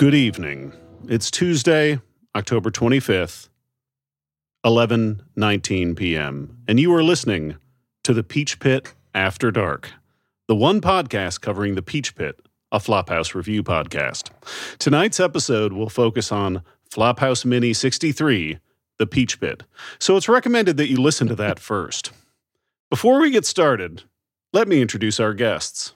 Good evening. It's Tuesday, October 25th, 11:19 p.m., and you are listening to the Peach Pit After Dark, the one podcast covering the Peach Pit, a Flophouse review podcast. Tonight's episode will focus on Flophouse Mini 63, The Peach Pit. So it's recommended that you listen to that first. Before we get started, let me introduce our guests.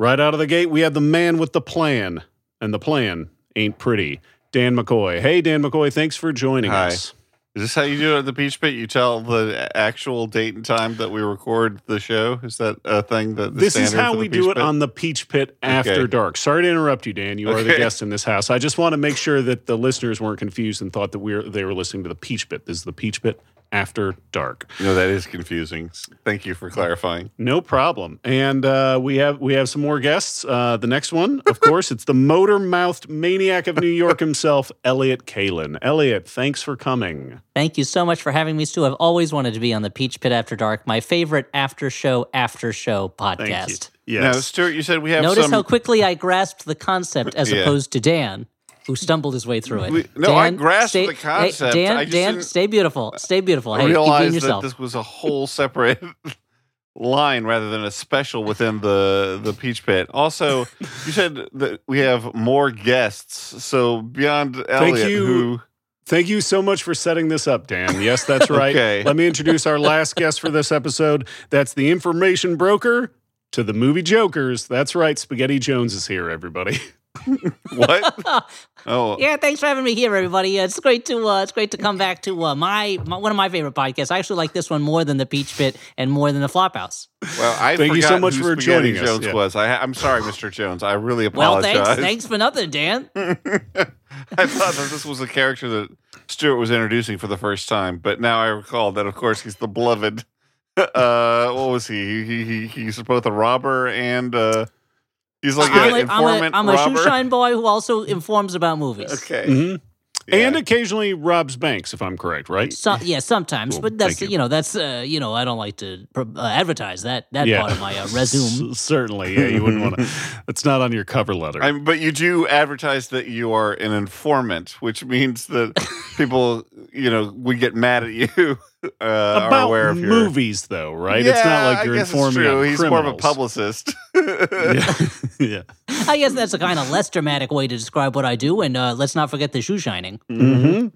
Right out of the gate, we have the man with the plan, and the plan ain't pretty. Dan McCoy. Hey, Dan McCoy, thanks for joining Hi. us. Is this how you do it at the Peach Pit? You tell the actual date and time that we record the show. Is that a thing that the This is how we Peach do it Pit? on the Peach Pit after Okay. dark. Sorry to interrupt you, Dan. You are the guest in this house. I just want to make sure that the listeners weren't confused and thought that we were they were listening to the Peach Pit. This is the Peach Pit after dark. No, that is confusing. Thank you for clarifying. No problem. And uh, we have we have some more guests. Uh, the next one, of course, it's the motor mouthed maniac of New York himself, Elliott Kalan. Elliott, thanks for coming. Thank you so much for having me, Stu. I've always wanted to be on the Peach Pit After Dark, my favorite after show after show Thank podcast. you. Now, Yes. Stuart, you said we have Notice some. how quickly I grasped the concept as Yeah. opposed to Dan, who stumbled his way through it. We- no, I Dan, grasped stay- the hey, concept. Dan, I Dan, stay beautiful. Stay beautiful. Hey, keep being realized that this was a whole separate line rather than a special within the the Peach Pit. Also, you said that we have more guests. So beyond Elliott, you. who Thank you so much for setting this up, Dan. Yes, that's right. Okay. Let me introduce our last guest for this episode. That's the information broker to the movie Jokers. That's right. Spaghetti Jones is here, everybody. what? Oh, yeah, thanks for having me here, everybody. Uh, it's great to uh, it's great to come back to uh, my, my one of my favorite podcasts. I actually like this one more than the Peach Pit and more than the Flophouse. Well, I Thank you so much for Spaghetti joining us, Jones yeah. was. I, I'm sorry, Mr. Jones. I really apologize. Well, apologize. thanks, thanks for nothing, Dan. I thought that this was a character that Stuart was introducing for the first time, but now I recall that, of course, he's the beloved. Uh, what was he? He, he? He's both a robber and uh, he's like I'm, an a, I'm, a, informant I'm a robber. shoeshine boy who also informs about movies. Okay, Mhm. Yeah. And occasionally robs banks, if I'm correct, right? So, yeah, sometimes, Cool. but that's you. you. know that's uh, you know I don't like to uh, advertise that that Yeah. part of my uh, resume. S- certainly. Yeah, you wouldn't want to. It's not on your cover letter. I'm, but you do advertise that you are an informant, which means that people, you know, would get mad at you. Uh, are About aware of your movies, though, right? it's not like you're guess it's informing true. on He's more of a publicist. yeah. yeah. I guess that's a kind of less dramatic way to describe what I do. And uh, let's not forget the shoe shining. hmm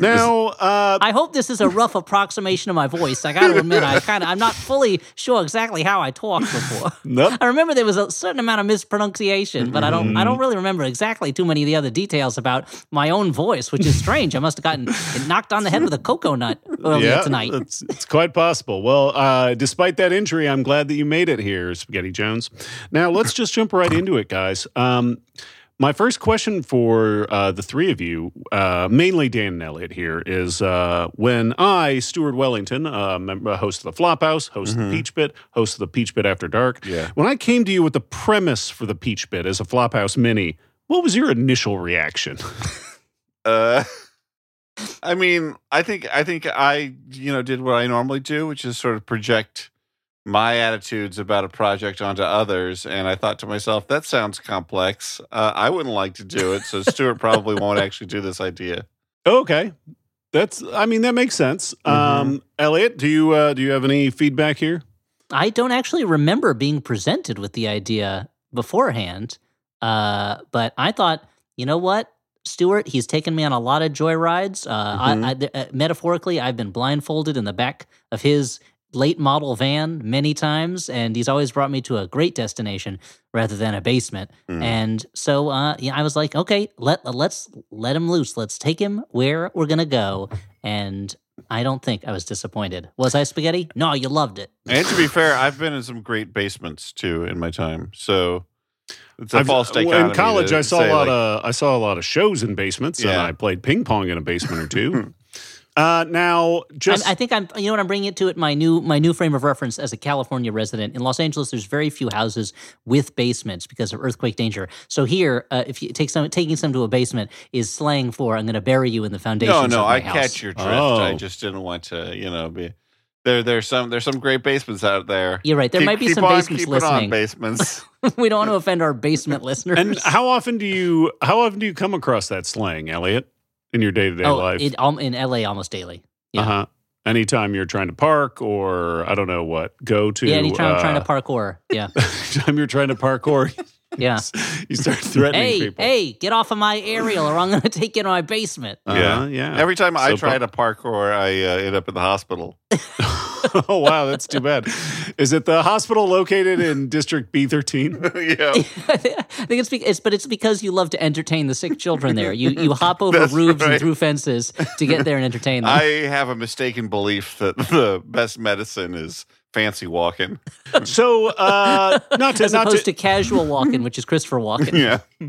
Now, uh, I hope this is a rough approximation of my voice. I got to admit, I kind of I'm not fully sure exactly how I talked before. nope. I remember there was a certain amount of mispronunciation, but I don't I don't Mm-hmm. really remember exactly too many of the other details about my own voice, which is strange. I must have gotten knocked on the head with a cocoa nut earlier yeah, tonight. It's, it's quite possible. Well, uh, despite that injury, I'm glad that you made it here, Spaghetti Jones. Now, let's just jump right into it, guys. Um, my first question for uh, the three of you, uh, mainly Dan and Elliott here, is uh, when I, Stuart Wellington, uh, member, host of the Flophouse, host of the Peach Pit, host of the Peach Pit After Dark, Yeah. when I came to you with the premise for the Peach Pit as a Flophouse mini, what was your initial reaction? Uh, I mean, I think I think I you know did what I normally do, which is sort of project my attitudes about a project onto others. And I thought to myself, that sounds complex. Uh, I wouldn't like to do it, so Stuart probably won't actually do this idea. Okay. That's I mean that makes sense. Mhm. Um Elliott, do you uh do you have any feedback here? I don't actually remember being presented with the idea beforehand, uh, but I thought, you know what, Stuart, he's taken me on a lot of joy rides. Uh, Mhm. I, I, th- uh, metaphorically, I've been blindfolded in the back of his late model van many times, and he's always brought me to a great destination rather than a basement. Mm. And so, uh, yeah, I was like, okay, let let's let him loose. Let's take him where we're gonna go. And I don't think I was disappointed. Was I spaghetti? No, you loved it. And to be fair, I've been in some great basements too in my time, so it's a I've- false dichotomy. in college I saw a lot like, of I saw a lot of shows in basements and I played ping pong in a basement or two. uh now just I, I think I'm. You know what? I'm bringing it to it. My new my new frame of reference as a California resident in Los Angeles. There's very few houses with basements because of earthquake danger. So here, uh, if you take some taking some to a basement is slang for I'm going to bury you in the foundation. No, no, of my I house. catch your drift. Oh. I just didn't want to, you know, be there. There's some there's some great basements out there. You're right. There Keep- might be some on basements listening. on basements. we don't want to offend our basement listeners. And how often do you how often do you come across that slang, Elliott, in your day to day oh, life? it, um, in LA almost daily. yeah. Uh huh. Anytime you're trying to park, or I don't know what, go to. yeah, anytime I'm trying uh, to parkour. Yeah, anytime you're trying to parkour, yeah. you start threatening hey, people. hey, get off of my aerial, or I'm going to take you to my basement. Uh-huh, Yeah. yeah. Every time I So try bu- to parkour, I uh, end up in the hospital. oh wow, that's too bad. Is it the hospital located in District B13? yeah. I think it's, be- it's but it's because you love to entertain the sick children there. You you hop over That's roofs right. and through fences to get there and entertain them. I have a mistaken belief that the best medicine is fancy walking. So, uh, not to as not opposed to, to casual walking, which is Christopher Walken, Yeah.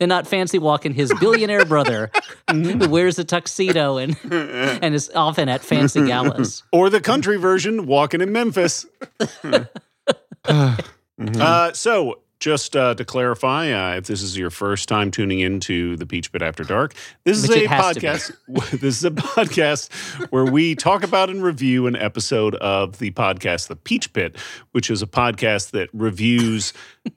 and not fancy walking, his billionaire brother Mm-hmm. who wears a tuxedo and and is often at fancy galas. or the country version, walking in Memphis. Mm-hmm. Uh, so, just uh, to clarify, uh, if this is your first time tuning into the Peach Pit After Dark, this is a it has to be. podcast. this is a podcast where we talk about and review an episode of the podcast, The Peach Pit, which is a podcast that reviews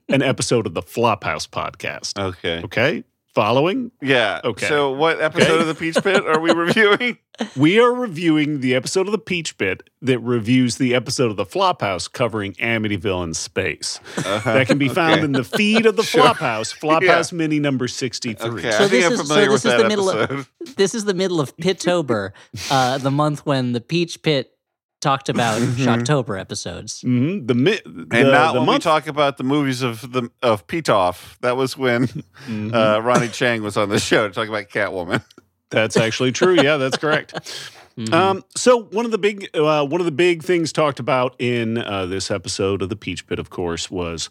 an episode of the Flophouse podcast. Okay. Okay, following Yeah. Okay. So, what episode Okay. of the Peach Pit are we reviewing? We are reviewing the episode of the Peach Pit that reviews the episode of the Flophouse covering Amityville in space. That can be found Okay. in the feed of the Sure. Flophouse, Flophouse Mini number 63. Okay. So I this is- so this is the middle of- episode. This is the middle of Pitober, uh, the month when the Peach Pit talked about Shocktober episodes. Mhm. The, mi- the, Mm-hmm. and not the when we talk about the movies of the of Pitof. That was when Mhm. uh, Ronny Chieng was on the show to talk about Catwoman. that's actually true. Yeah, that's correct. Mhm. Um, so one of the big uh, one of the big things talked about in uh, this episode of the Peach Pit, of course, was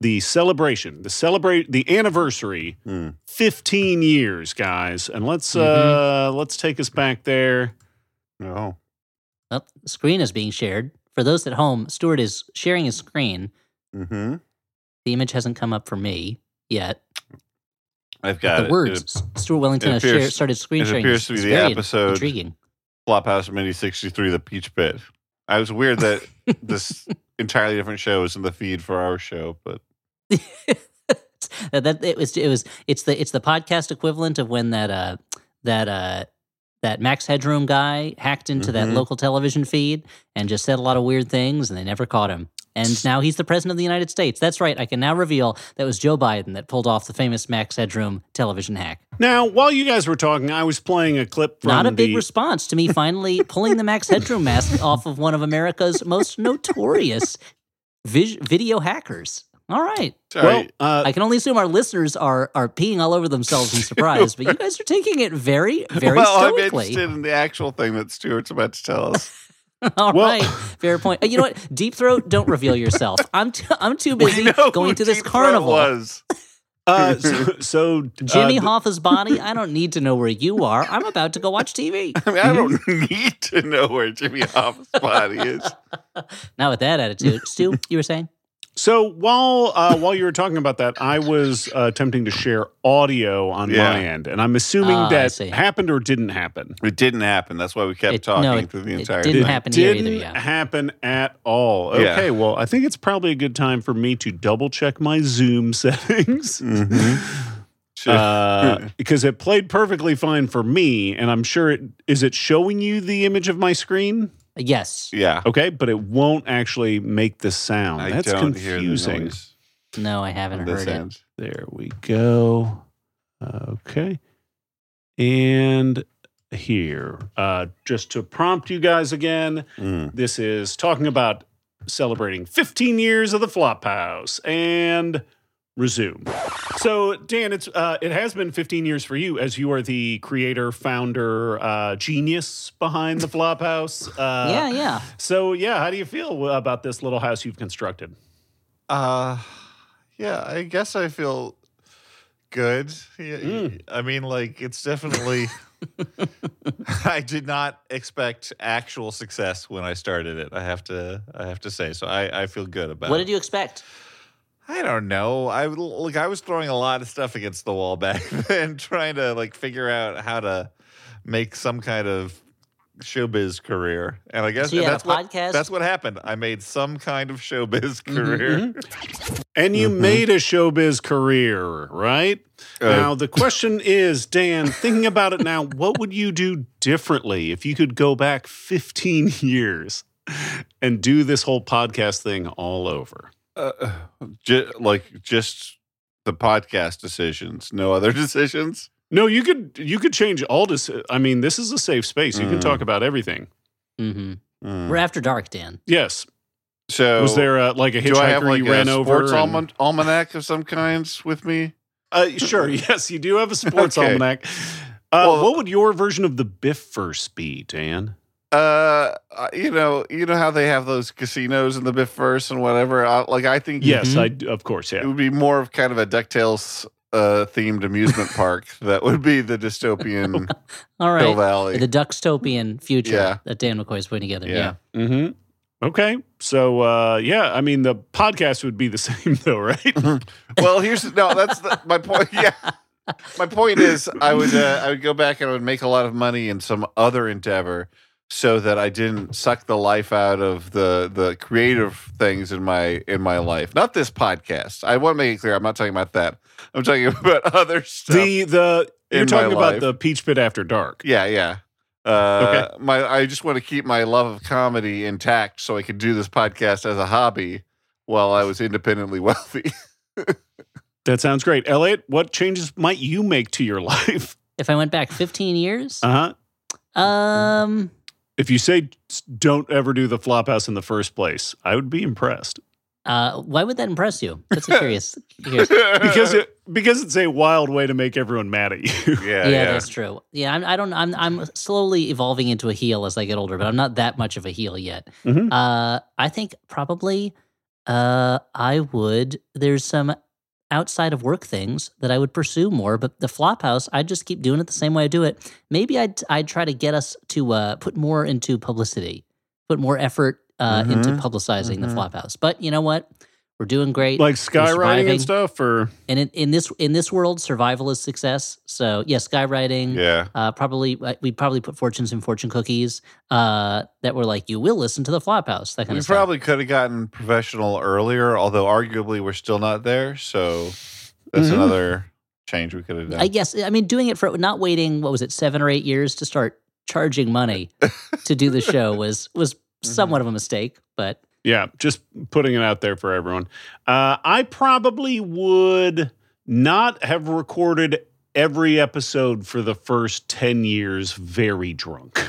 the celebration, the celebrate the anniversary, Hmm. 15 years, guys. And let's Mm-hmm. uh let's take us back there. No. Oh, the screen is being shared. For those at home, Stuart is sharing his screen. Mm-hmm. The image hasn't come up for me yet. I've got the it. words Stuart Wellington it has appears- shared, started screen it sharing. appears to be It's the episode- Intriguing. Flophouse Mini 63, The Peach Pit. I was weird that this entirely different show is in the feed for our show, but that, that it was it was it's the it's the podcast equivalent of when that uh that uh that Max Headroom guy hacked into that Mhm. local television feed and just said a lot of weird things and they never caught him. And now he's the president of the United States. That's right. I can now reveal that was Joe Biden that pulled off the famous Max Headroom television hack. Now, while you guys were talking, I was playing a clip from Not a big the, response to me finally pulling the Max Headroom mask off of one of America's most notorious vis- video hackers. All right. Well, uh, I can only assume our listeners are are peeing all over themselves in surprise, but you guys are taking it very, very well, I'm interested in the actual thing that Stuart's about to tell us. All Well- right, fair point. Uh, You know what? Deep throat, don't reveal yourself. I'm too, I'm too busy going to this Deep carnival. Was. uh, so, so Jimmy uh, Hoffa's body. I don't need to know where you are. I'm about to go watch TV. I mean, I don't need to know where Jimmy Hoffa's body is. Not with that attitude. Stu, you were saying? So while uh, while you were talking about that, I was uh, attempting to share audio on Yeah. my end, and I'm assuming Ah, that happened or didn't happen. It didn't happen. That's why we kept It- talking no, it- through the it entire didn't thing. happen here didn't either, yeah. happen at all. Yeah. Okay, well, I think it's probably a good time for me to double check my Zoom settings. Mhm. Sure. Uh, because it played perfectly fine for me, and I'm sure it is it showing you the image of my screen. Yes. yeah. Okay, but it won't actually make the sound. I That's don't hear the confusing. noise No, I haven't this heard it. end. There we go. Okay. And here, uh, just to prompt you guys again, Mm. this is talking about celebrating 15 years of the Flophouse and resume. So, Dan, it's uh, it has been 15 years for you as you are the creator, founder, uh, genius behind the Flophouse. Uh, yeah, yeah. So, yeah, how do you feel about this little house you've constructed? Uh, yeah, I guess I feel good. Yeah, Mm. I mean, like, it's definitely. I did not expect actual success when I started it. I have to, I have to say. So I, I feel good about it. What it. did you expect? I don't know. I like I was throwing a lot of stuff against the wall back then, trying to like figure out how to make some kind of showbiz career, and I guess So that's what podcast. that's what happened. I made some kind of showbiz career. And you Mhm. made a showbiz career, right? Uh, now, the question is, Dan, thinking about it now, what would you do differently if you could go back 15 years and do this whole podcast thing all over? Uh, ju- like just the podcast decisions, no other decisions. No, you could you could change all this. I mean, this is a safe space. You can Mm. talk about everything. hmm Mm. We're after dark, Dan. Yes. So Was there a, like a do I have hitchhiker like you ran a over? sports and- alman- almanac of some kinds with me? Uh, sure. Yes, you do have a sports Okay. almanac. Uh, Well- what would your version of the Biff verse be, Dan? Uh, you know, you know how they have those casinos in the Biff verse and whatever. I, like, I think Yes, Mhm. I d of course. Yeah, it would be more of kind of a Ducktales uh, themed amusement park. That would be the dystopian All right. Hill. Valley. The Duckstopian future Yeah. that Dan McCoy is putting together. Yeah. Yeah. Mm-hmm. Okay. So uh, yeah, I mean the podcast would be the same though, right? well, here's no. That's the, my point. Yeah, my point is, I would uh, I would go back and I would make a lot of money in some other endeavor, so that I didn't suck the life out of the the creative things in my in my life. Not this podcast. I want to make it clear. I'm not talking about that. I'm talking about other stuff. the the you're talking about life. the Peach Pit After Dark. yeah, yeah. Uh, My I just want to keep my love of comedy intact, so I could do this podcast as a hobby while I was independently wealthy. That sounds great. Elliott, what changes might you make to your life? If I went back 15 years, Uh huh. um, If you say don't ever do the Flophouse in the first place, I would be impressed uh, why would that impress you? That's a curious. curious. because it because it's a wild way to make everyone mad at you. yeah, yeah, yeah. that's true. Yeah, I'm, I don't. I'm I'm slowly evolving into a heel as I get older, but I'm not that much of a heel yet. Mhm. Uh, I think probably, uh, I would. There's some outside of work things that I would pursue more, but the Flophouse, I'd just keep doing it the same way I do it. Maybe I'd I'd try to get us to uh, put more into publicity, put more effort uh, into Mhm. publicizing Mhm. the Flophouse. But you know what? We're doing great. like skywriting and stuff, or And in, in this in this world, survival is success. So yeah, skywriting. yeah. Uh, probably uh, we probably put fortunes in fortune cookies uh, that were like you will listen to the Flophouse that kind We of stuff. probably could have gotten professional earlier, although arguably we're still not there. So that's Mhm. another change we could have done. I guess I mean doing it for not waiting. What was it, seven or eight years to start charging money to do the show was was Mm-hmm. somewhat of a mistake. But yeah, just putting it out there for everyone. Uh, I probably would not have recorded every episode for the first ten years very drunk.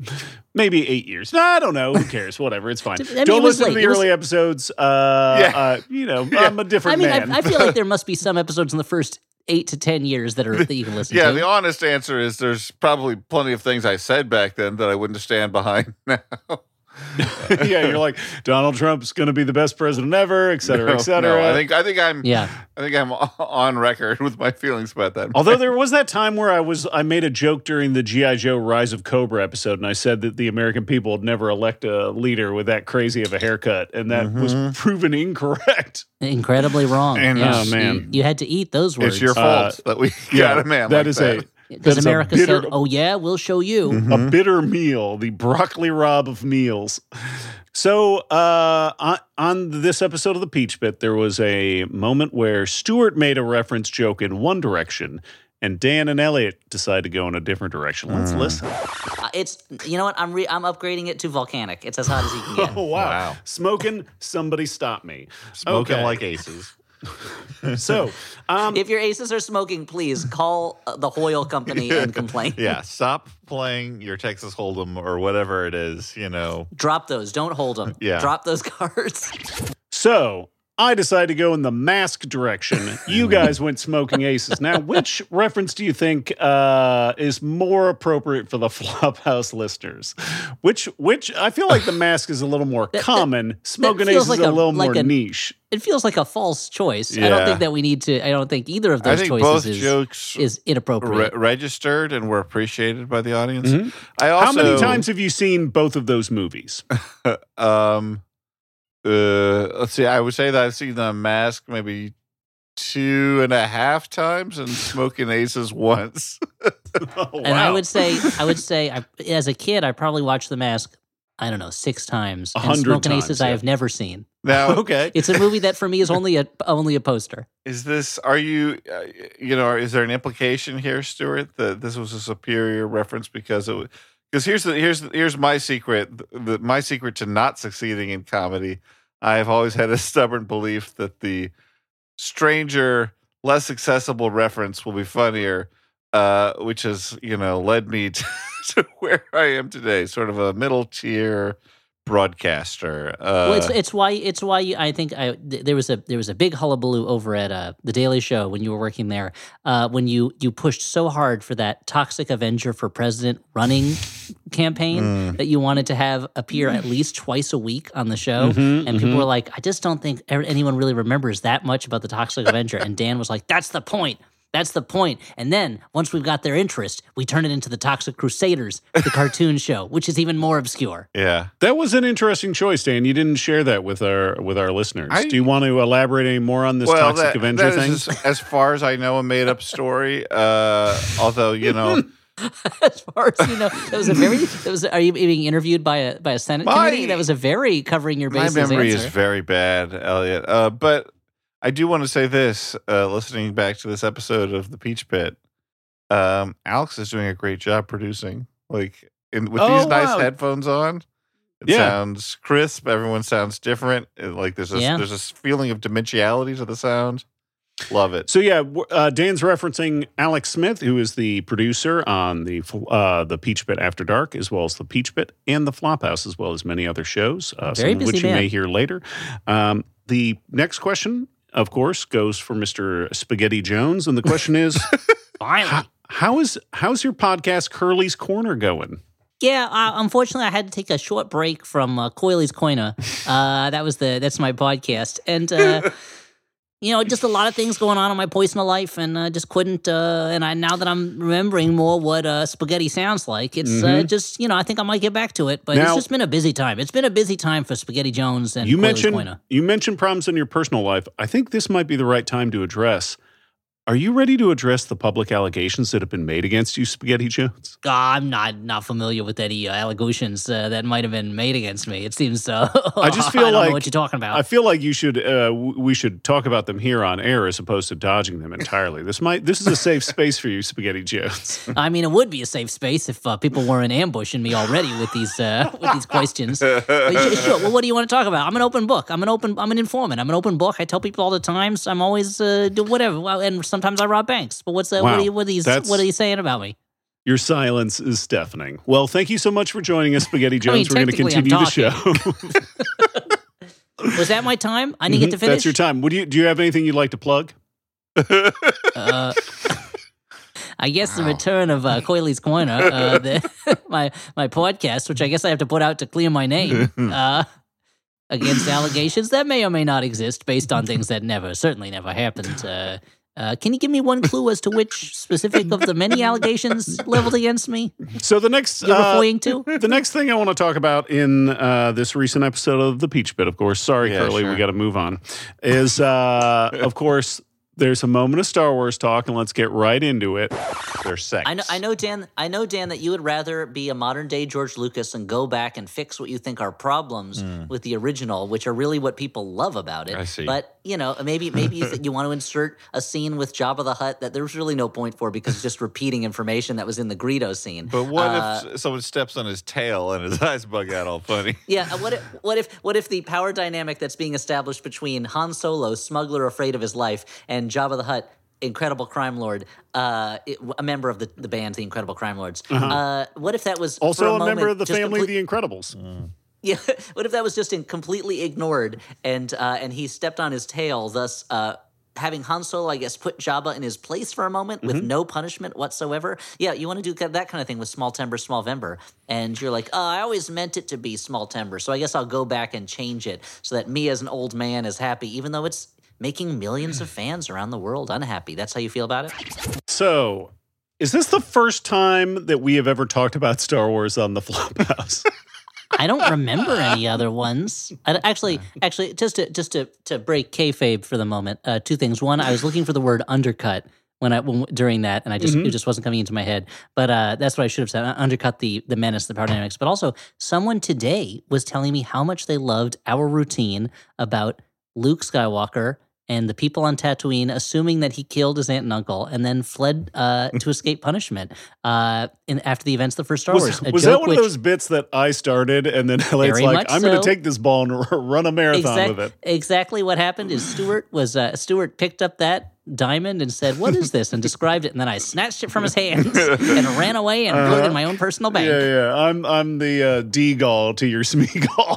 Maybe eight years. I don't know. Who cares? Whatever. It's fine. I mean, don't was listen to the It was- early episodes. Uh, Yeah. uh, you know, Yeah. I'm a different I mean, man. I, I feel like there must be some episodes in the first eight to ten years that are that you can listen yeah, to. the honest answer is there's probably plenty of things I said back then that I wouldn't stand behind now. yeah, you're like Donald Trump's going to be the best president ever, et cetera, No, et cetera. no, I think I think I'm yeah. I think I'm on record with my feelings about that. Although there was that time where I was, I made a joke during the GI Joe Rise of Cobra episode, and I said that the American people would never elect a leader with that crazy of a haircut, and that was Mhm. proven incorrect. Incredibly wrong. And- yes. Oh, man. You, you had to eat those words. it's your Uh, fault that we yeah, a man. that like is that. a Because America bitter- said, "Oh yeah, we'll show you." Mhm. a bitter meal, the broccoli rabe of meals. So, uh, on, on this episode of the Peach Pit, there was a moment where Stuart made a reference joke in one direction, and Dan and Elliot decided to go in a different direction. Let's Mm. listen. Uh, it's you know what I'm re- I'm upgrading it to volcanic. It's as hot as you can get. Oh wow. Wow. Smoking, somebody stop me. Smoking Okay. like aces. So, um, if your aces are smoking, please call uh, the Hoyle Company and complain. Yeah, stop playing your Texas Hold'em or whatever it is. You know, Drop those. Don't hold them. Yeah. Drop those cards. so I decided to go in the mask direction. You guys went smoking aces. Now, which reference do you think uh, is more appropriate for the Flophouse listeners? Which, which I feel like the mask is a little more that- common. Smoking feels aces like is a, a- little like more a- niche. It feels like a false choice. I don't think that we need to. I don't think either of I those think choices both is, jokes is inappropriate. re- registered and were appreciated by the audience. Mhm. I also How many times have you seen both of those movies? um uh let's see i would say that i've seen the mask maybe two and a half times and smoking aces once Oh, And I would say, I would say, I, as a kid, I probably watched The Mask. I don't know, six times. A And hundred Smoking times, Aces, I have never seen. Now, okay. It's a movie that for me is only a only a poster. is this? Are you? Uh, you know, is there an implication here, Stuart, that this was a superior reference because it? Because here's the here's here's my secret. The, my secret to not succeeding in comedy. I have always had a stubborn belief that the stranger, less accessible reference will be funnier, uh, which has you know led me to, to where I am today, sort of a middle tier broadcaster. Uh, well, it's it's why it's why you- I think I th- there was a there was a big hullabaloo over at uh, the Daily Show when you were working there uh, when you you pushed so hard for that toxic Avenger for president running campaign Mm. that you wanted to have appear at least twice a week on the show. Mhm, And people mhm. were like, I just don't think anyone really remembers that much about the Toxic Avenger. and Dan was like, That's the point. That's the point. And then once we've got their interest, we turn it into the Toxic Crusaders, the cartoon show, which is even more obscure. yeah. That was an interesting choice, Dan. You didn't share that with our with our listeners. I- Do you want to elaborate any more on this Toxic that, Avenger that thing? is as, as far as I know, a made up story. Uh, although you know, as far as you know, that was a very. That was. Are you being interviewed by a by a Senate My- committee? That was a very covering your my bases memory answer. is very bad, Elliott. Uh, but I do want to say this. Uh, listening back to this episode of the Peach Pit, um, Alex is doing a great job producing. Like in, with Oh, these nice wow. headphones on. It Yeah. sounds crisp. Everyone sounds different. It- like there's a Yeah. there's a feeling of dimensionality to the sound. Love it. So yeah, uh, Dan's referencing Alex Smith, who is the producer on the uh, the Peach Pit After Dark, as well as the Peach Pit and the Flophouse, as well as many other shows, uh, some of which busy you may hear later. Um, the next question, of course, goes for Mister Spaghetti Jones, and the question is, Finally. how, how is how's your podcast Curly's Corner going? Yeah, uh, unfortunately, I had to take a short break from uh, Coiley's Coiner. Uh, that was the that's my podcast, and uh, you know, just a lot of things going on in my personal life, and uh, just couldn't. Uh, and I now that I'm remembering more what uh, spaghetti sounds like, it's uh, Mhm. just you know, I think I might get back to it. But Now- it's just been a busy time. It's been a busy time for Spaghetti Jones and you mentioned you mentioned problems in your personal life. I think this might be the right time to address. Are you ready to address the public allegations that have been made against you, Spaghetti Jones? Uh, I'm not not familiar with any uh, allegations uh, that might have been made against me. It seems uh, I just feel I don't like- know what you're talking about. I feel like you should uh, w- we should talk about them here on air as opposed to dodging them entirely. This might this is a safe space for you, Spaghetti Jones. I mean, it would be a safe space if uh, people weren't ambushing me already with these uh, with these questions. But sure. Well, what do you want to talk about? I'm an open book. I'm an open. I'm an informant. I'm an open book. I tell people all the times. I'm always uh, do whatever. Well, and sometimes I rob banks. But what's that? Wow. what, are you, what are? That's- What are you saying about me? Your silence is deafening. Well, thank you so much for joining us, Spaghetti Jones. We're going to continue the show. Was that my time? I didn't get to finish. That's your time. Would you do you have anything you'd like to plug? Uh, I guess the return of uh, Coiley's Corner, uh, the, my my podcast, which I guess I have to put out to clear my name uh, against allegations that may or may not exist based on things that never, certainly never happened. Uh, can you give me one clue as to which specific of the many allegations leveled against me So the next you're uh, referring to? the next thing I want to talk about in uh, this recent episode of the Peach Pit, of course. Sorry, Yeah, Curly, sure. we got to move on. Is uh, of course there's a moment of Star Wars talk, and let's get right into it. There's sex. I know, I know, Dan. I know, Dan, that you would rather be a modern day George Lucas and go back and fix what you think are problems with the original, which are really what people love about it. I see. But you know, maybe maybe you, th- you want to insert a scene with Jabba the Hutt that there's really no point for because it's just repeating information that was in the Greedo scene. But what Uh, if someone steps on his tail and his eyes bug out all funny? Yeah, uh, what if what if what if the power dynamic that's being established between Han Solo, smuggler afraid of his life, and Jabba the Hutt, incredible crime lord, uh, it- a member of the, the band, the Incredible Crime Lords. uh what if that was for Also, a, moment member of the family, complete- The Incredibles. Yeah. What if that was just in completely ignored and uh, and he stepped on his tail, thus uh, having Han Solo, I guess, put Jabba in his place for a moment with Mm-hmm. no punishment whatsoever? Yeah, you want to do that kind of thing with Small Timber, Small Vember, and you're like, oh, I always meant it to be Small Timber, so I guess I'll go back and change it so that me as an old man is happy, even though it's making millions of fans around the world unhappy. That's how you feel about it? So, is this the first time that we have ever talked about Star Wars on the Flophouse? I don't remember any other ones. I, actually, actually, just to just to to break kayfabe for the moment, uh, two things. One, I was looking for the word undercut when I when, during that, and I just Mhm. it just wasn't coming into my head. But uh, that's what I should have said. I undercut the the menace, the power dynamics. But also, someone today was telling me how much they loved our routine about Luke Skywalker and the people on Tatooine assuming that he killed his aunt and uncle and then fled uh, to escape punishment uh, in, after the events of the first Star Wars. A was that one which- of those bits that I started and then Elliott's like, I'm going to take this ball and run a marathon Exact- with it? Exactly what happened is Stuart was uh, Stuart picked up that diamond and said, "What is this?" and described it, and then I snatched it from his hands and ran away and put it in my own personal bank. Uh-huh. Yeah, yeah. I'm I'm the uh, Deagol to your Smeagol.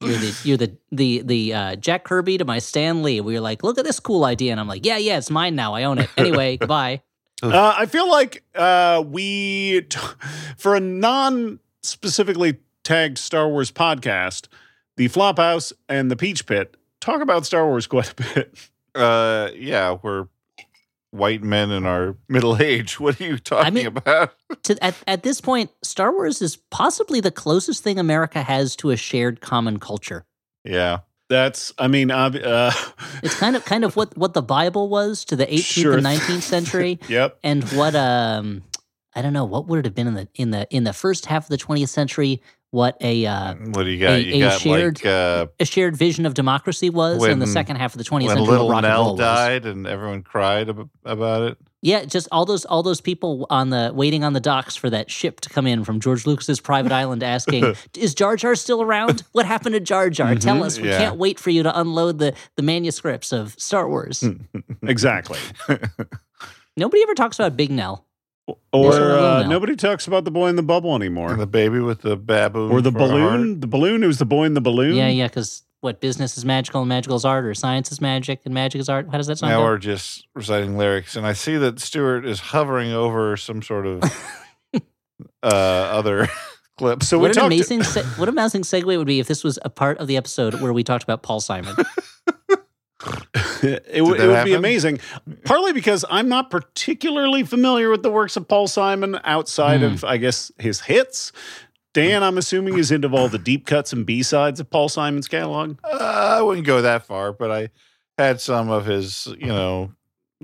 You're the you're the the the uh, Jack Kirby to my Stan Lee. We were like, "Look at this cool idea," and I'm like, "Yeah, yeah, it's mine now. I own it." Anyway, goodbye. Uh, I feel like uh, we, t- for a non specifically tagged Star Wars podcast, the Flophouse and the Peach Pit talk about Star Wars quite a bit. Uh, yeah, we're white men in our middle age. What are you talking mean- about? To, at at this point, Star Wars is possibly the closest thing America has to a shared common culture. Yeah, That's, I mean, ob- uh, It's kind of kind of what what the Bible was to the 18th Sure. and 19th century. yep. and what um I don't know what would it have been in the in the in the first half of the 20th century what a uh, what do you got? a- you a got shared- like uh, a shared vision of democracy was in the second half of the 20th when century. what little rock and roll Nell was. died and everyone cried ab- about it. Yeah, just all those all those people on the waiting on the docks for that ship to come in from George Lucas's private island asking, "Is Jar Jar still around? What happened to Jar Jar? Tell us. We Mm-hmm. yeah. can't wait for you to unload the the manuscripts of Star Wars." Exactly. Nobody ever talks about Big Nell. Or uh, nobody talks about the boy in the bubble And anymore. the baby with the baboon Or the for a heart. balloon. The balloon who's the boy in the balloon. Yeah, yeah, because what business is magical and magical is art, or science is magic and magic is art. How does that sound? Now we're just reciting lyrics, and I see that Stuart is hovering over some sort of uh, other clip. So we what an talked. amazing, se- what an amazing segue would be if this was a part of the episode where we talked about Paul Simon. it would, it would be amazing. Partly because I'm not particularly familiar with the works of Paul Simon outside Hmm. of, I guess, his hits. Dan, I'm assuming, is into all the deep cuts and B sides of Paul Simon's catalog. Uh, I wouldn't go that far, but I had some of his, you know,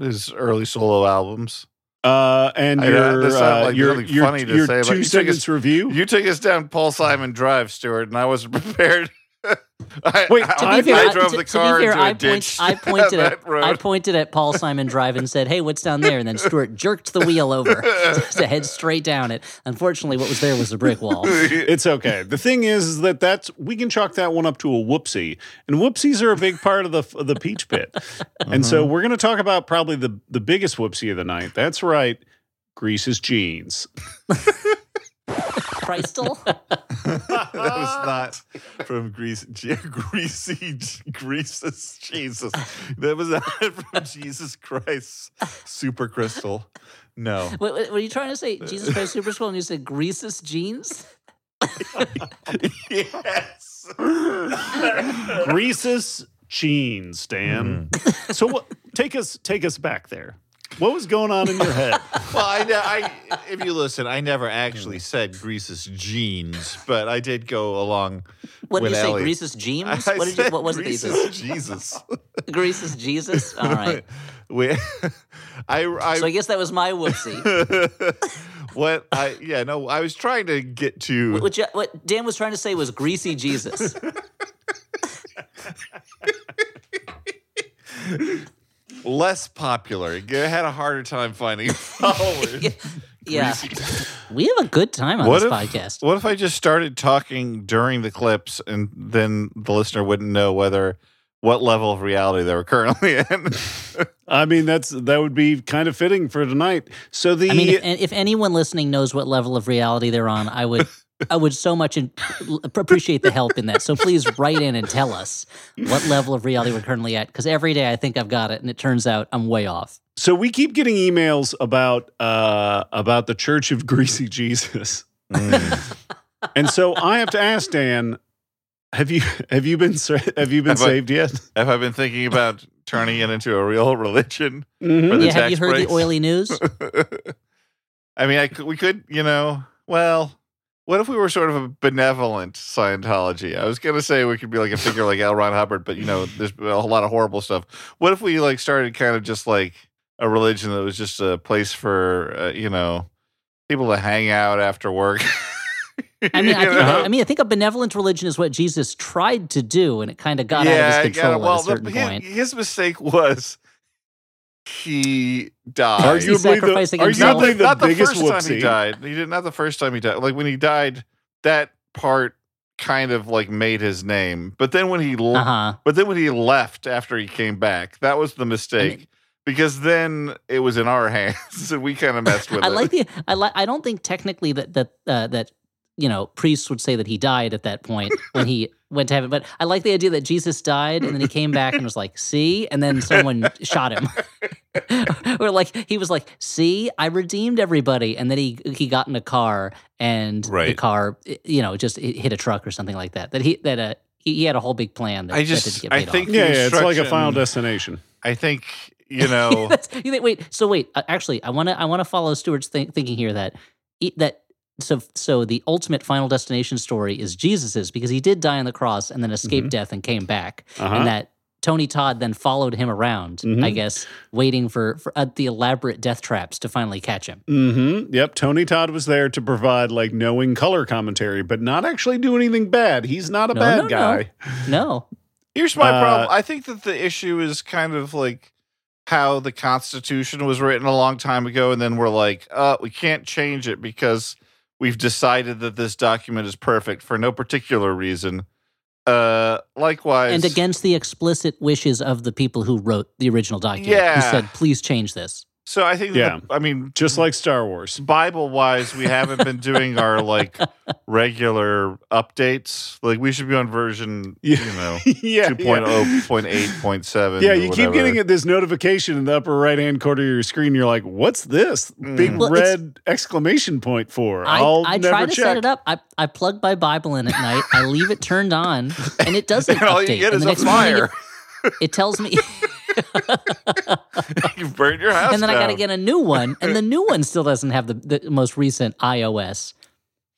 his early solo albums. Uh, and I- your uh, like your, really your, funny to your say, two you sentence us- review. You took us down Paul Simon Drive, Stuart, and I wasn't prepared. I, Wait, I, to I, be fair, I I- drove to, the to car be fair, into a I, ditch. point, I pointed at road. I pointed at Paul Simon Drive and said, "Hey, what's down there?" And then Stuart jerked the wheel over to head straight down it. Unfortunately, what was there was a brick wall. It's okay. The thing is, is that that's we can chalk that one up to a whoopsie, and whoopsies are a big part of the of the peach pit. And so mm-hmm. we're going to talk about probably the the biggest whoopsie of the night. That's right, Grease's jeans. Crystal. that was not from Grease, G- Greasy Grease's Jesus. That was not from Jesus Christ Super Crystal. No. What, what, what are you trying to say? Jesus Christ Super Crystal and you said Grease's jeans? yes. Grease's jeans, Dan. Mm-hmm. So what? Take us take us back there. What was going on in your head? Well, I, ne- I, if you listen, I never actually said Grease's jeans, but I did go along. What did with you say? Ellie. Grease's jeans? I What did you? What was it? that you said? Grease's Jesus. Grease's Jesus. All right. we, I, I, So I guess that was my whoopsie. what I yeah no I was trying to get to What, you- what Dan was trying to say was greasy Jesus. Less popular. I had a harder time finding followers. Yeah, we have a good time on What this if- podcast. What if I just started talking during the clips and then the listener wouldn't know whether what level of reality they were currently in? I mean, that's that would be kind of fitting for tonight. So the I mean, if, if anyone listening knows what level of reality they're on, I would, I would so much in, appreciate the help in that. So please write in and tell us what level of reality we're currently at. Because every day I think I've got it, and it turns out I'm way off. so we keep getting emails about uh about the Church of Greasy Jesus. Mm. And so I have to ask Dan, have you have you been sa- have you been Have I- saved yet? Have I been thinking about turning it into a real religion? Mhm. For the yeah, have you heard breaks? the oily news? I mean, I could, we could, you know, well, what if we were sort of a benevolent Scientology? I was gonna say we could be like a figure like L. Ron Hubbard, but you know, there's a whole lot of horrible stuff. What if we like started kind of just like a religion that was just a place for uh, you know people to hang out after work? I mean, I think. I mean, I think a benevolent religion is what Jesus tried to do, and it kind of got out of his control well, at a certain the, his, point. his mistake was he died. Argue- Arguably, sacrificing the, himself. arguably the not the biggest first time he died. He did not not the first time he died. Like when he died, that part kind of like made his name. But then when he Uh huh. but then when he left after he came back, that was the mistake. because then it was in our hands and we kind of messed with I it. I like the. I like. I don't think technically that that uh, that you know priests would say that he died at that point when he went to heaven. But I like the idea that Jesus died and then he came back and was like, "See," and then someone shot him. or like he was like, "See, I redeemed everybody," and then he he got in a car and the car, you know, just hit a truck or something like that. That he that uh he, he had a whole big plan that, I that just- didn't get I think- off. Yeah, yeah, it's like a final destination. I think, you know, you think, wait, so wait. Uh, actually, I want to I want to follow Stuart's think, thinking here that e- that so so the ultimate final destination story is Jesus's because he did die on the cross and then escaped death and came back, Uh-huh. and that Tony Todd then followed him around, I Mhm. guess, waiting for for uh, the elaborate death traps to finally catch him. Mm-hmm. Yep. Tony Todd was there to provide like knowing color commentary, but not actually do anything bad. He's not a No, bad no, no. guy. No, here's my Uh, problem. I think that the issue is kind of like how the Constitution was written a long time ago, and then we're like, uh, we can't change it because we've decided that this document is perfect for no particular reason. Uh, likewise, and against the explicit wishes of the people who wrote the original document, Yeah. who said, "Please change this." So I think, Yeah. the- I mean, Just like Star Wars. Bible wise, we haven't been doing our like regular updates. Like we should be on version, Yeah. you know, yeah. 2.0, 0.8.7. Yeah, you keep getting at this notification in the upper right hand corner of your screen. You're like, "What's this big Mm. Well, red exclamation point for?" I, I'll I never try to check. set it up. I, I plug my Bible in at night. I leave it turned on, and it doesn't And all update. you get and is the a next fire. It, it tells me, you burned your house and then I got to get a new one, and the new one still doesn't have the, the most recent iOS.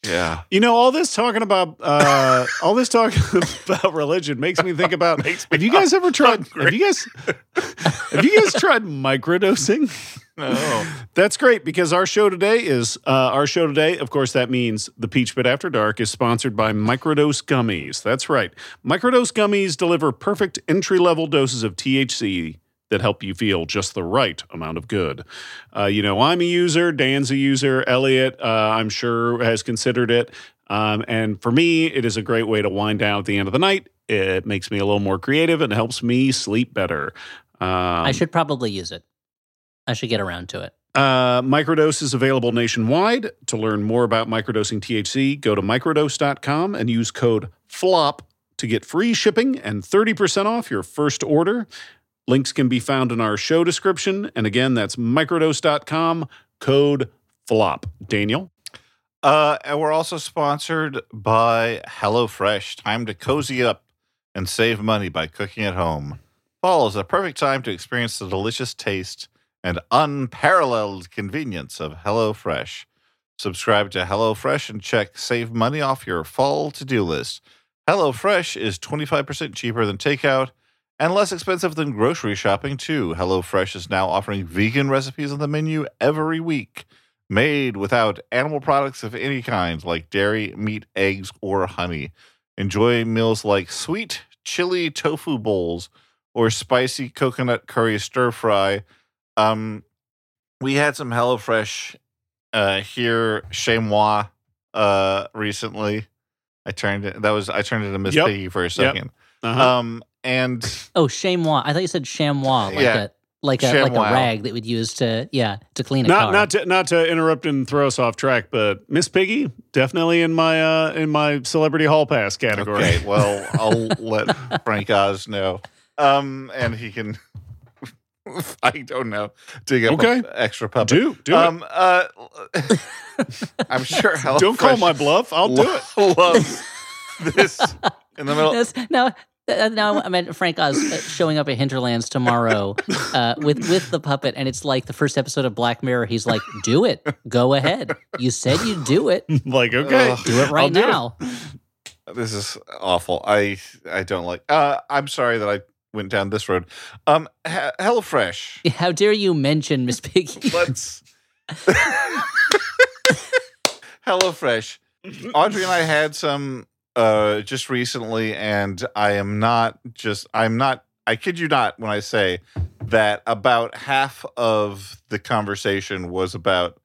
Yeah. You know, all this talking about uh, all this talking about religion makes me think about. Me have you guys ever tried? hungry. Have you guys? have you guys tried microdosing? No. That's great because our show today is uh, our show today. Of course, that means the Peach Pit After Dark is sponsored by Microdose Gummies. That's right. Microdose Gummies deliver perfect entry level doses of THC that help you feel just the right amount of good. Uh, you know, I'm a user. Dan's a user. Elliott, uh, I'm sure, has considered it. Um, and for me, it is a great way to wind down at the end of the night. It makes me a little more creative and helps me sleep better. Um, I should probably use it. I should get around to it. uh, microdose is available nationwide. To learn more about microdosing THC, go to microdose.com and use code FLOP to get free shipping and 30% off your first order. Links can be found in our show description. And again, that's microdose.com, code FLOP. Daniel? Uh, and we're also sponsored by HelloFresh. Time to cozy up and save money by cooking at home. Fall is a perfect time to experience the delicious taste and unparalleled convenience of HelloFresh. Subscribe to HelloFresh and check Save Money off your fall to do list. HelloFresh is 25% cheaper than takeout and less expensive than grocery shopping, too. HelloFresh is now offering vegan recipes on the menu every week, made without animal products of any kind, like dairy, meat, eggs, or honey. Enjoy meals like sweet chili tofu bowls or spicy coconut curry stir fry. Um, we had some HelloFresh uh, here, chez moi, uh, recently. I turned it. That was I turned it to Miss Yep. Piggy for a 2nd Uh-huh. Um, and Oh, chamois. I thought you said chamois, like Yeah. a like a like a rag that we'd use to yeah to clean a not car. not to not to interrupt and throw us off track, but Miss Piggy definitely in my uh, in my celebrity hall pass category. Okay, well, I'll let Frank Oz know. Um, and he can, I don't know, dig up Okay. extra puppet. Do do um, uh, I'm sure it. Don't call my bluff. I'll do it. lo- loves this in the middle. That's- now no, I meant Frank Oz uh, showing up at Hinterlands tomorrow uh, with with the puppet, and it's like the first episode of Black Mirror. He's like, "Do it, go ahead. You said you'd do it. like, okay. Ugh. Do it right do it. now." This is awful. I I don't like. Uh, I'm sorry that I went down this road. Um, H- HelloFresh. How dare you mention Miss Piggy? Let's. HelloFresh. Audrey and I had some uh just recently, and I am not just. I'm not. I kid you not when I say that about half of the conversation was about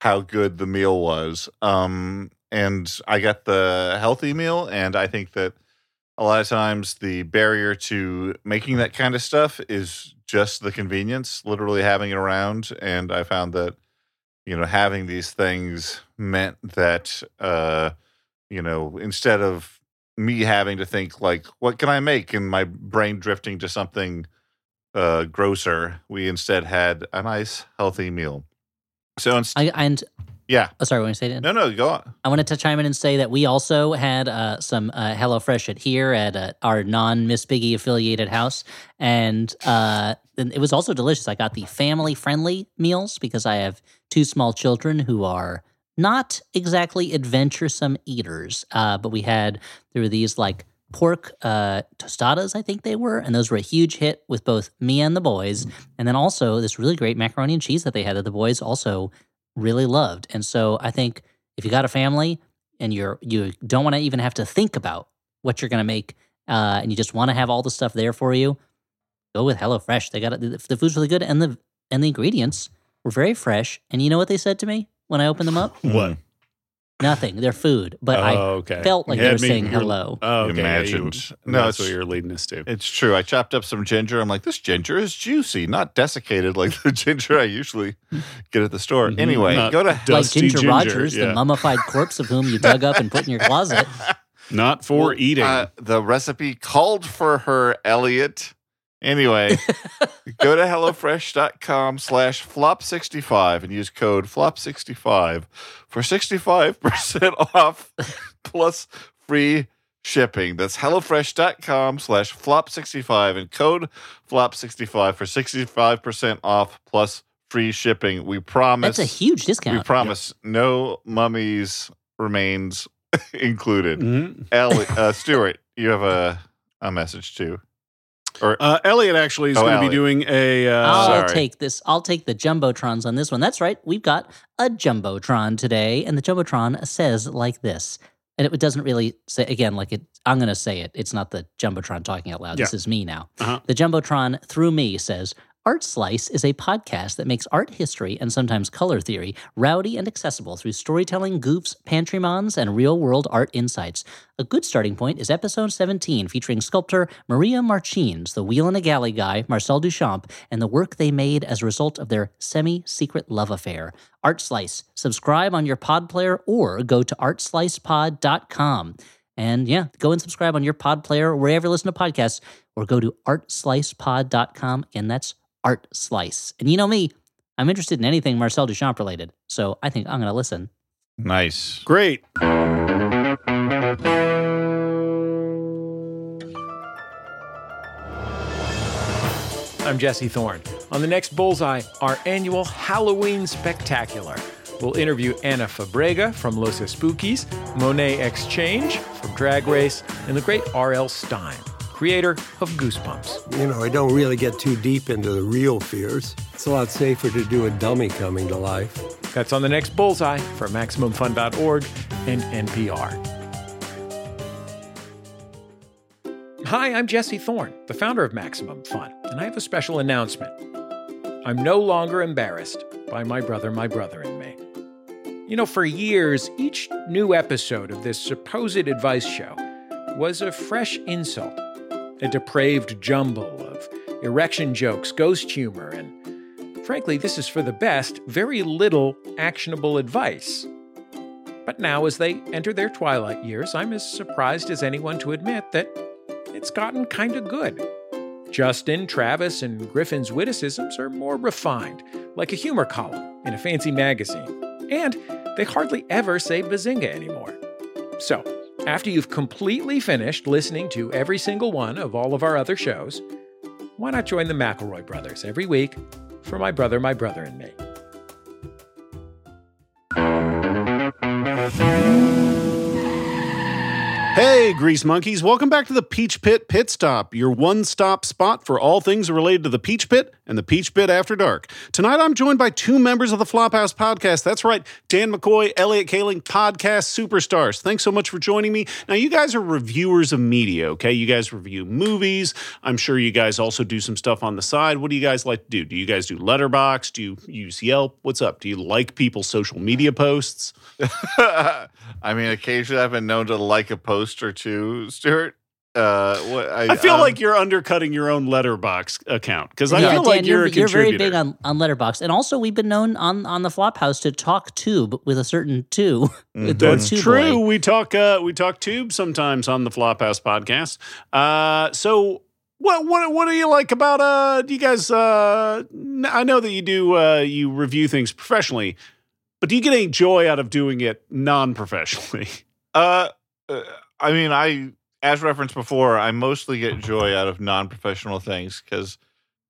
how good the meal was. Um, and I got the healthy meal, and I think that a lot of times the barrier to making that kind of stuff is just the convenience, literally having it around. And I found that, you know, having these things meant that, uh, you know, instead of me having to think like, what can I make, and my brain drifting to something uh, grosser, we instead had a nice healthy meal. So, inst- I, and yeah, oh, sorry, when I say that, no, no, go on. I wanted to chime in and say that we also had uh, some uh, HelloFresh at here at uh, our non Miss Biggie affiliated house, and uh, and it was also delicious. I got the family friendly meals because I have two small children who are not exactly adventuresome eaters. Uh, but we had there were these like pork uh, tostadas, I think they were, and those were a huge hit with both me and the boys. And then also this really great macaroni and cheese that they had that the boys also really loved. And so I think if you got a family and you're you don't want to even have to think about what you're going to make, uh, and you just want to have all the stuff there for you, go with HelloFresh. They got it. The, the food's really good, and the and the ingredients were very fresh. And you know what they said to me when I opened them up? What? Nothing. They're food, but oh, I okay. felt like Yeah, they I were mean, saying you're- hello. Oh, okay. yeah, you- Imagined. No, that's it's- what you're leading us to. It's true. I chopped up some ginger. I'm like, this ginger is juicy, not desiccated like the ginger I usually get at the store. Mhm. Anyway, Not go to like dusty Ginger, Rogers, yeah. the mummified corpse of whom you dug up and put in your closet. Not for Well, eating. Uh, the recipe called for her, Elliott. Anyway, go to HelloFresh.com slash flop65 and use code flop65 for 65% off plus free shipping. That's HelloFresh.com slash flop65 and code flop65 for 65% off plus free shipping. We promise. That's a huge discount. we discount. promise no mummies remains included. Mhm. Ellie, uh, Stuart, you have a a message too. Or Uh, Elliott actually is Oh, going to be doing a. Uh, I'll sorry. take this. I'll take the jumbotrons on this one. That's right. We've got a jumbotron today, and the jumbotron says like this, and it doesn't really say again like it. I'm going to say it. It's not the jumbotron talking out loud. This is me now. Uh-huh. The jumbotron through me says. Art Slice is a podcast that makes art history and sometimes color theory rowdy and accessible through storytelling, goofs, pantrymons, and real world art insights. A good starting point is episode 17, featuring sculptor Maria Martins, the wheel in a galley guy, Marcel Duchamp, and the work they made as a result of their semi secret love affair. Art Slice. Subscribe on your pod player or go to artslicepod.com. And yeah, go and subscribe on your pod player or wherever you listen to podcasts, or go to artslicepod.com. And that's Art Slice. And you know me, I'm interested in anything Marcel Duchamp related. So I think I'm going to listen. nice. Great. I'm Jesse Thorn. On the next Bullseye, our annual Halloween Spectacular. We'll interview Ana Fabrega from Los Espookys, Monet Exchange from Drag Race, and the great R.L. Stine, creator of Goosebumps. You know, I don't really get too deep into the real fears. It's a lot safer to do a dummy coming to life. That's on the next Bullseye for MaximumFun.org and NPR. Hi, I'm Jesse Thorn, the founder of Maximum Fun, and I have a special announcement. I'm no longer embarrassed by my brother, my brother, and me. You know, for years, each new episode of this supposed advice show was a fresh insult, a depraved jumble of erection jokes, ghost humor, and frankly, this is for the best, very little actionable advice. But now, as they enter their twilight years, I'm as surprised as anyone to admit that it's gotten kind of good. Justin, Travis, and Griffin's witticisms are more refined, like a humor column in a fancy magazine. And they hardly ever say bazinga anymore. So, After you've completely finished listening to every single one of all of our other shows, why not join the McElroy brothers every week for My Brother, My Brother, and Me? Hey, Grease Monkeys, welcome back to the Peach Pit Pit Stop, your one stop spot for all things related to the Peach Pit and the Peach Pit After Dark. Tonight, I'm joined by two members of the Flophouse podcast. That's right, Dan McCoy, Elliott Kalan, podcast superstars. Thanks so much for joining me. Now, you guys are reviewers of media, okay? You guys review movies. I'm sure you guys also do some stuff on the side. What do you guys like to do? Do you guys do Letterboxd? Do you use Yelp? What's up? Do you like people's social media posts? I mean, occasionally I've been known to like a post or two, Stuart. Uh, what, I, I feel um, like you're undercutting your own Letterboxd account because I yeah, feel Dan, like you're, a you're very big on on Letterboxd, and also we've been known on on the Flophouse to talk tube with a certain two. with the That's two true. boy. We talk uh, we talk tube sometimes on the Flophouse podcast. Uh, so what what what do you like about uh? Do you guys uh? n- I know that you do uh, you review things professionally, but do you get any joy out of doing it non professionally? Uh, uh, I mean, I as referenced before, I mostly get joy out of non-professional things because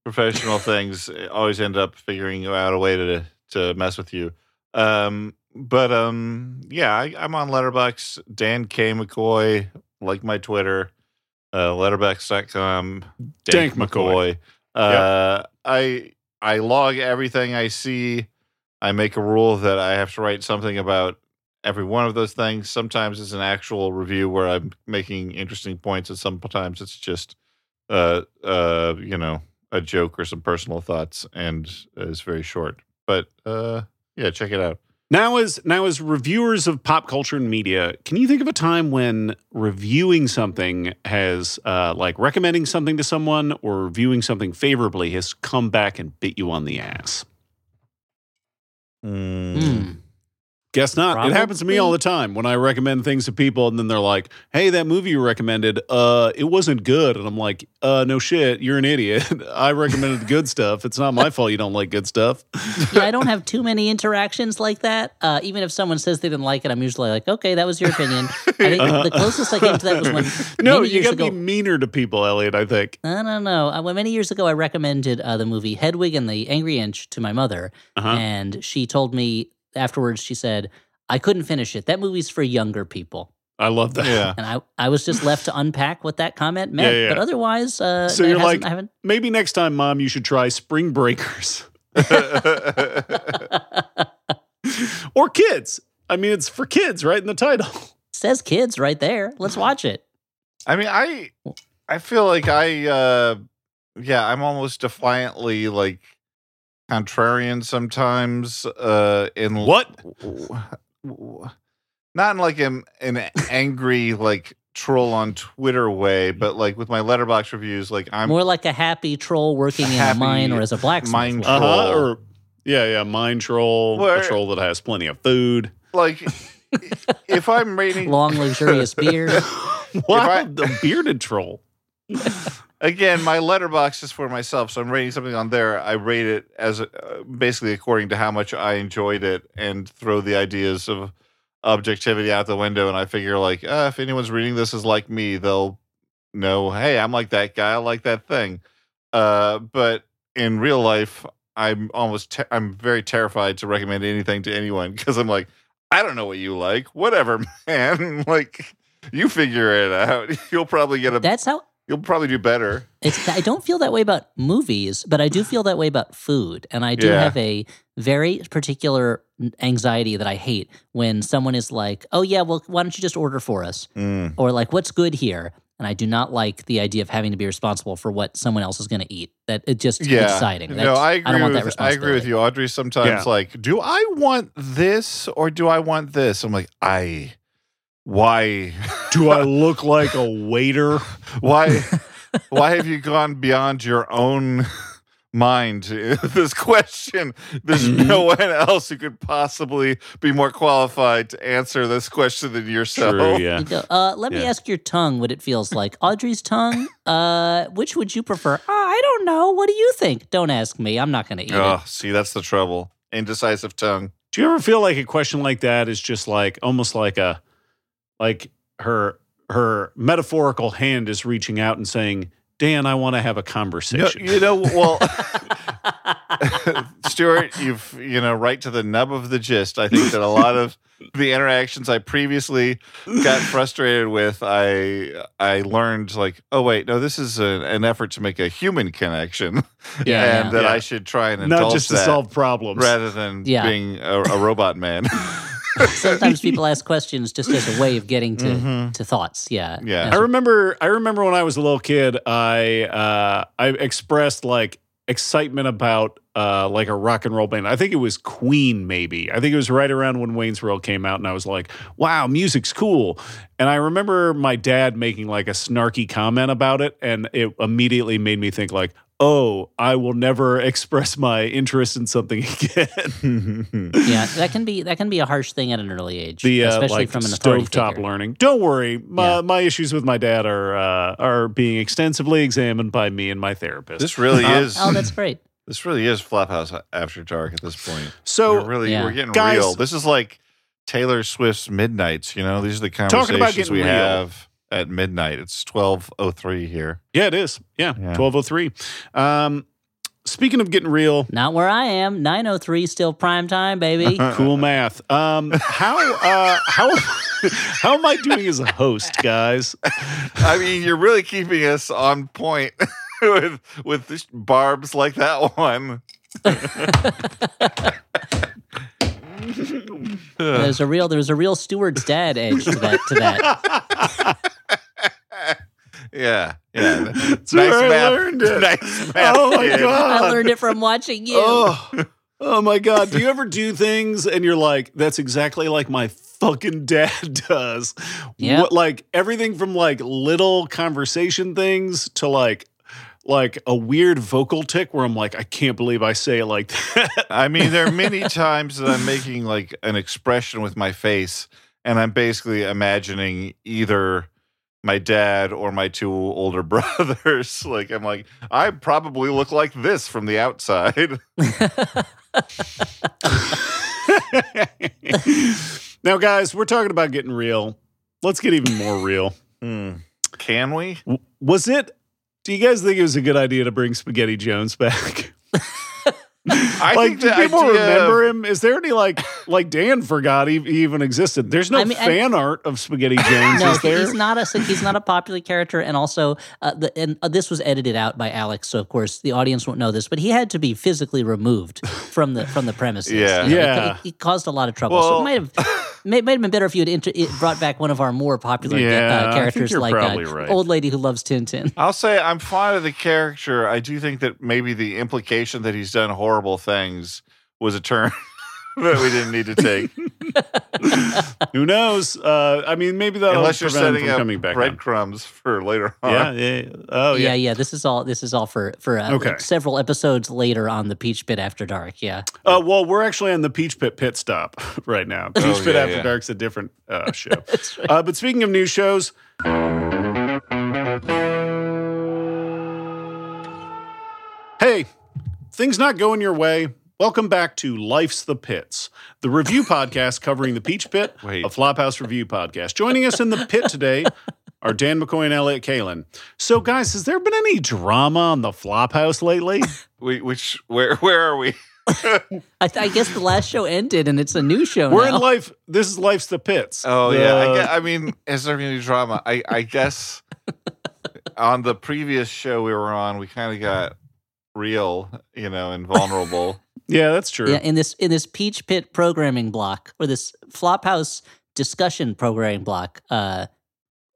professional things always end up figuring out a way to to mess with you. Um, but um, yeah, I, I'm on Letterboxd. Dan K McCoy, like my Twitter, uh, Letterboxd.com. Dank McCoy. Uh, I I log everything I see. I make a rule that I have to write something about every one of those things. Sometimes it's an actual review where I'm making interesting points, and sometimes it's just, uh, uh, you know, a joke or some personal thoughts, and it's very short. But uh, yeah, check it out. Now, as now as reviewers of pop culture and media, can you think of a time when reviewing something has, uh, like recommending something to someone or reviewing something favorably, has come back and bit you on the ass? Hmm. Guess not. It happens to me all the time when I recommend things to people, and then they're like, "Hey, that movie you recommended, uh, it wasn't good," and I'm like, "Uh, no shit, you're an idiot. I recommended good stuff. It's not my fault you don't like good stuff." yeah, I don't have too many interactions like that. Uh, even if someone says they didn't like it, I'm usually like, okay, that was your opinion. I think the closest I came to that was when no, you got to be meaner to people, Elliott. I think. I don't know. When many years ago, I recommended uh, the movie Hedwig and the Angry Inch to my mother, Uh-huh. and she told me afterwards. She said, "I couldn't finish it. That movie's for younger people." I love that. Yeah. And I, I was just left to unpack what that comment meant. Yeah, yeah. But otherwise, uh, So you're like- I haven't. Maybe next time, Mom, you should try Spring Breakers or Kids. I mean, it's for kids, right in the title. says kids right there. Let's watch it. I mean, I I feel like I uh yeah, I'm almost defiantly like contrarian sometimes uh in What? not in like an an angry like troll on Twitter way, but like with my Letterboxd reviews like I'm More like a happy troll working in a mine or as a blacksmith. mine troll. Uh huh. Or yeah, yeah, mind troll, Where- a troll that has plenty of food. like if I'm rating Long, luxurious beard. wow, I- the bearded troll. again, my Letterboxd is for myself, so I'm rating something on there. I rate it as uh, basically according to how much I enjoyed it, and throw the ideas of objectivity out the window. And I figure, like, uh, if anyone's reading this is like me, they'll know, hey, I'm like that guy. I like that thing. Uh, but in real life, I'm almost I'm very terrified to recommend anything to anyone because I'm like, I don't know what you like. Whatever, man. like. You figure it out. You'll probably get a. That's how You'll probably do better. it's. I don't feel that way about movies, but I do feel that way about food, and I do Yeah. have a very particular anxiety that I hate when someone is like, "Oh yeah, well, why don't you just order for us?" Mm. or like, "What's good here?" And I do not like the idea of having to be responsible for what someone else is going to eat. That it just Yeah. exciting. No, I agree don't want that with I agree with you, Audrey. Sometimes Yeah. like, do I want this or do I want this? I'm like, I why Do I look like a waiter? why why have you gone beyond your own mind this question there's Mhm. no one else who could possibly be more qualified to answer this question than yourself True, yeah. You go, uh, let me ask your tongue what it feels like. Audrey's tongue, uh, which would you prefer? "Ah, I don't know. What do you think? Don't ask me. I'm not going to eat oh it. see that's the trouble indecisive tongue Do you ever feel like a question like that is just like almost like a like her her metaphorical hand is reaching out and saying, "Dan, I want to have a No, conversation." you know, well, Stuart, you've you know right to the nub of the gist. I think that a lot of the interactions I previously got frustrated with, I I learned like, oh wait, no, this is a, an effort to make a human connection, Yeah, and that yeah. I should try and Not just to that solve problems. rather than Yeah. being a, a robot man. Sometimes people ask questions just as a way of getting to, Mhm. to thoughts. Yeah. Yeah. I remember I remember when I was a little kid, I uh, I expressed like excitement about uh, like a rock and roll band. I think it was Queen, maybe. I think it was right around when Wayne's World came out, and I was like, "Wow, music's cool." And I remember my dad making like a snarky comment about it, and it immediately made me think like, "Oh, I will never express my interest in something again." Yeah, that can be that can be a harsh thing at an early age, the uh, especially like from an authority stovetop learning. Don't worry, my, Yeah. my issues with my dad are uh, are being extensively examined by me and my therapist. this really Uh, is. Oh, that's great. This really is Flophouse After Dark at this point. so we're really Yeah. we're getting Guys- real. This is like Taylor Swift's Midnights. You know, these are the about conversations getting we real. have at midnight. It's twelve oh three here. yeah, it is. Yeah, Yeah. twelve oh three. Um, speaking of getting real, Not where I am. Nine oh three still prime time, baby. cool math. Um, how uh, how how am I doing as a host, guys? I mean, you're really keeping us on point with with this barbs like that one. There's a real there's a real Stuart's dad edge to that to that. yeah, yeah. That's where I learned it. Nice math. Oh my kid. God. I learned it from watching you. Oh, oh my God. Do you ever do things and you're like, that's exactly like my fucking dad does? Yeah. Like everything from like little conversation things to like, like a weird vocal tick where I'm like, I can't believe I say it like that. I mean, there are many times that I'm making like an expression with my face, and I'm basically imagining either my dad or my two older brothers. like, I'm like, I probably look like this from the outside. now, guys, we're talking about getting real. Let's get even more real. Hmm. Can we? W- Was it? Do you guys think it was a good idea to bring Spaghetti Jones back? I like, think do people idea remember of- him? Is there any like like Dan forgot he, he even existed? There's no I mean, I- fan art of Spaghetti Jones, no, is there? he's not a he's not a popular character, and also uh, the, and uh, this was edited out by Alex, so of course the audience won't know this, but he had to be physically removed from the from the premises. Yeah. You know, Yeah. it, it caused a lot of trouble. so Well- it might have may, might have been better if you had inter- it brought back one of our more popular Yeah, uh, characters, like uh, right. old lady who loves Tintin. I'll say I'm fond of the character. I do think that maybe the implication that he's done horrible things was a turn that we didn't need to take. Who knows? Uh, I mean, maybe that'll Unless you're prevent him setting from up coming back. on. breadcrumbs for later on. Yeah, yeah. yeah. Oh, yeah. yeah. yeah, This is all. This is all for for uh, Okay. several episodes later on the Peach Pit After Dark. Yeah, Uh, well, we're actually on the Peach Pit pit stop right now. Peach Oh, Pit yeah, After yeah. Dark's a different uh, show. that's right. Uh, but speaking of new shows, hey, things not going your way. Welcome back to Life's the Pits, the review podcast covering the Peach Pit, Wait. a Flophouse review podcast. Joining us in the pit today are Dan McCoy and Elliott Kalan. So, guys, has there been any drama on the Flophouse lately? We, which where where are we? I, I guess the last show ended, and it's a new show We're now. in life. This is Life's the Pits. Oh yeah, I, The- gue- I mean, is there any drama? I I guess on the previous show we were on, we kind of got real, you know, and vulnerable. Yeah, that's true. Yeah, in this in this Peach Pit programming block or this Flophouse discussion programming block. Uh,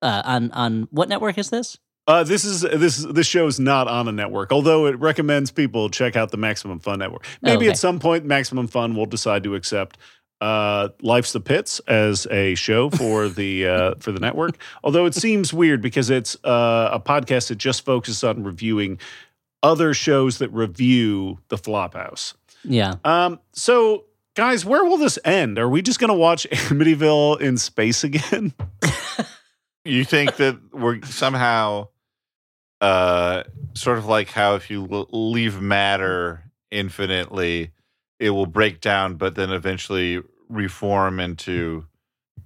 uh, on on what network is this? Uh, this is this this show is not on a network, although it recommends people check out the Maximum Fun network. Maybe Okay. at some point, Maximum Fun will decide to accept uh, "Life's the Pits" as a show for the uh, for the network. Although it seems weird because it's uh, a podcast that just focuses on reviewing other shows that review the Flophouse. Yeah, Um, so. Guys, where will this end? Are we just going to watch Amityville in space again? you think that we're somehow uh sort of like how if you leave matter infinitely it will break down but then eventually reform into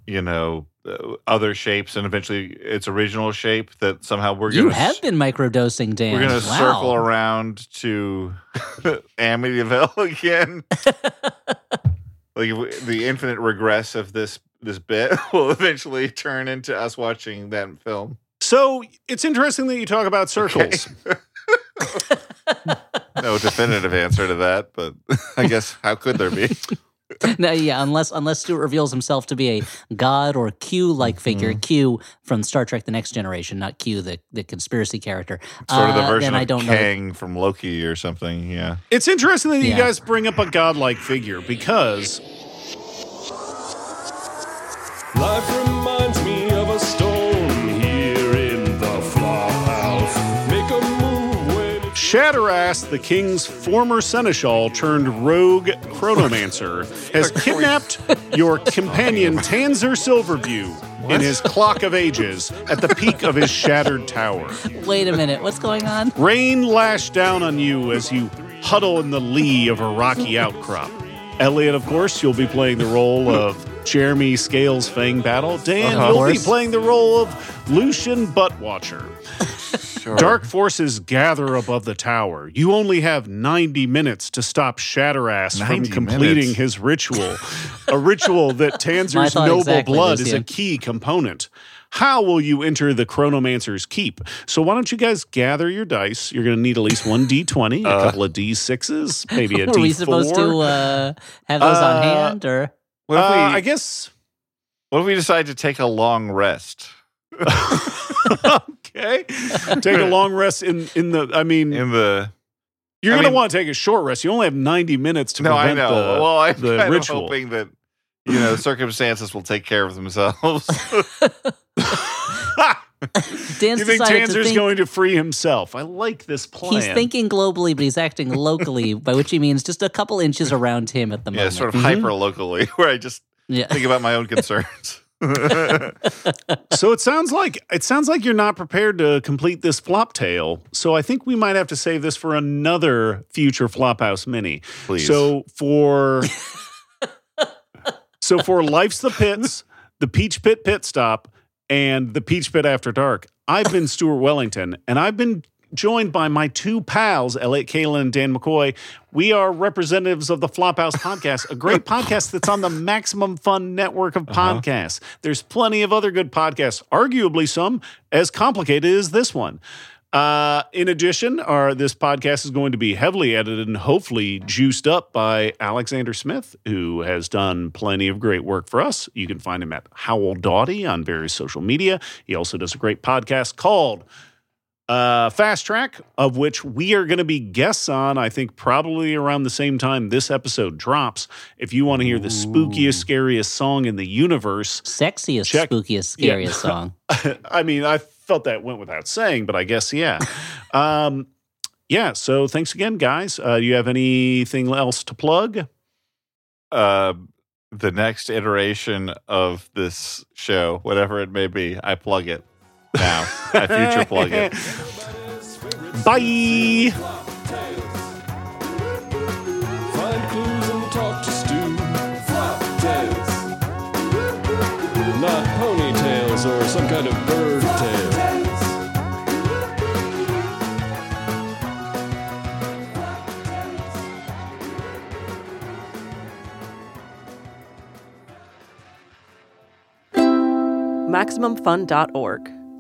you know Uh, other shapes and eventually its original shape that somehow we're You gonna have s- been microdosing, Dan. we're gonna wow. circle around to Amityville again. like the infinite regress of this this bit will eventually turn into us watching that film. So it's interesting that you talk about circles. No definitive answer to that, but I guess how could there be? no, yeah, unless unless Stuart reveals himself to be a god or Q like figure, Mm-hmm. Q from Star Trek: The Next Generation, not Q the the conspiracy character. Sort of the Uh, version I of don't know. Kang from Loki or something. Yeah. It's interesting that you guys bring up a godlike figure because Life when it's Shatterass, the king's former seneschal turned rogue chronomancer, has kidnapped your companion Tanzer Silverview in his clock of ages at the peak of his shattered tower. Wait a minute, what's going on? Rain lashed down on you as you huddle in the lee of a rocky outcrop. Elliott, of course, you'll be playing the role of Jeremy Scales Fang Battle. Dan, Uh-huh. you'll be playing the role of Lucian Buttwatcher. Dark forces gather above the tower. You only have 90 minutes to stop Shatterass from completing minutes. his ritual. a ritual that My Tanzer's noble exactly, blood is a key component. How will you enter the Chronomancer's keep? So why don't you guys gather your dice? You're going to need at least one D20, a Uh. couple of D6s, maybe a Were D4. we supposed to uh, have those on Uh, hand or? What if, Uh, we, I guess. what if we decide to take a long rest okay. Take a long rest in in the. I mean, in the? you're I going to mean- want to take a short rest. You only have 90 minutes to No, I prevent know. the. well, I'm the kind ritual. of hoping that you know circumstances will take care of themselves. Dan's you think decided to Tanzer's think, going to free himself? I like this plan. He's thinking globally, but he's acting locally, by which he means just a couple inches around him at the yeah, moment. Yeah, sort of mm-hmm. hyper locally, where I just Yeah. think about my own concerns. So it sounds like it sounds like you're not prepared to complete this flop tale. So I think we might have to save this for another future Flophouse mini. Please. So for so for life's the pits, the Peach Pit pit stop, and the Peach Pit after dark. I've been Stuart Wellington, and I've been joined by my two pals, Elliott Kalan and Dan McCoy. We are representatives of the Flophouse podcast, a great podcast that's on the Maximum Fun network of podcasts. There's plenty of other good podcasts, arguably some as complicated as this one. Uh, in addition, our this podcast is going to be heavily edited and hopefully juiced up by Alexander Smith, who has done plenty of great work for us. You can find him at Howell Dawdy on various social media. He also does a great podcast called uh, Fast Track, of which we are going to be guests on, I think, probably around the same time this episode drops. If you want to hear the spookiest, scariest song in the universe, Sexiest, Check- spookiest, Yeah. scariest song. I mean, I felt that went without saying, but I guess, yeah. um, yeah, so thanks again, guys. Uh, you have anything else to plug? uh, the next iteration of this show, whatever it may be, I plug it now. I future plug it. Bye. Find clues and talk to Stu. Flop tails. Not ponytails or some kind of bird tail. MaximumFun.org.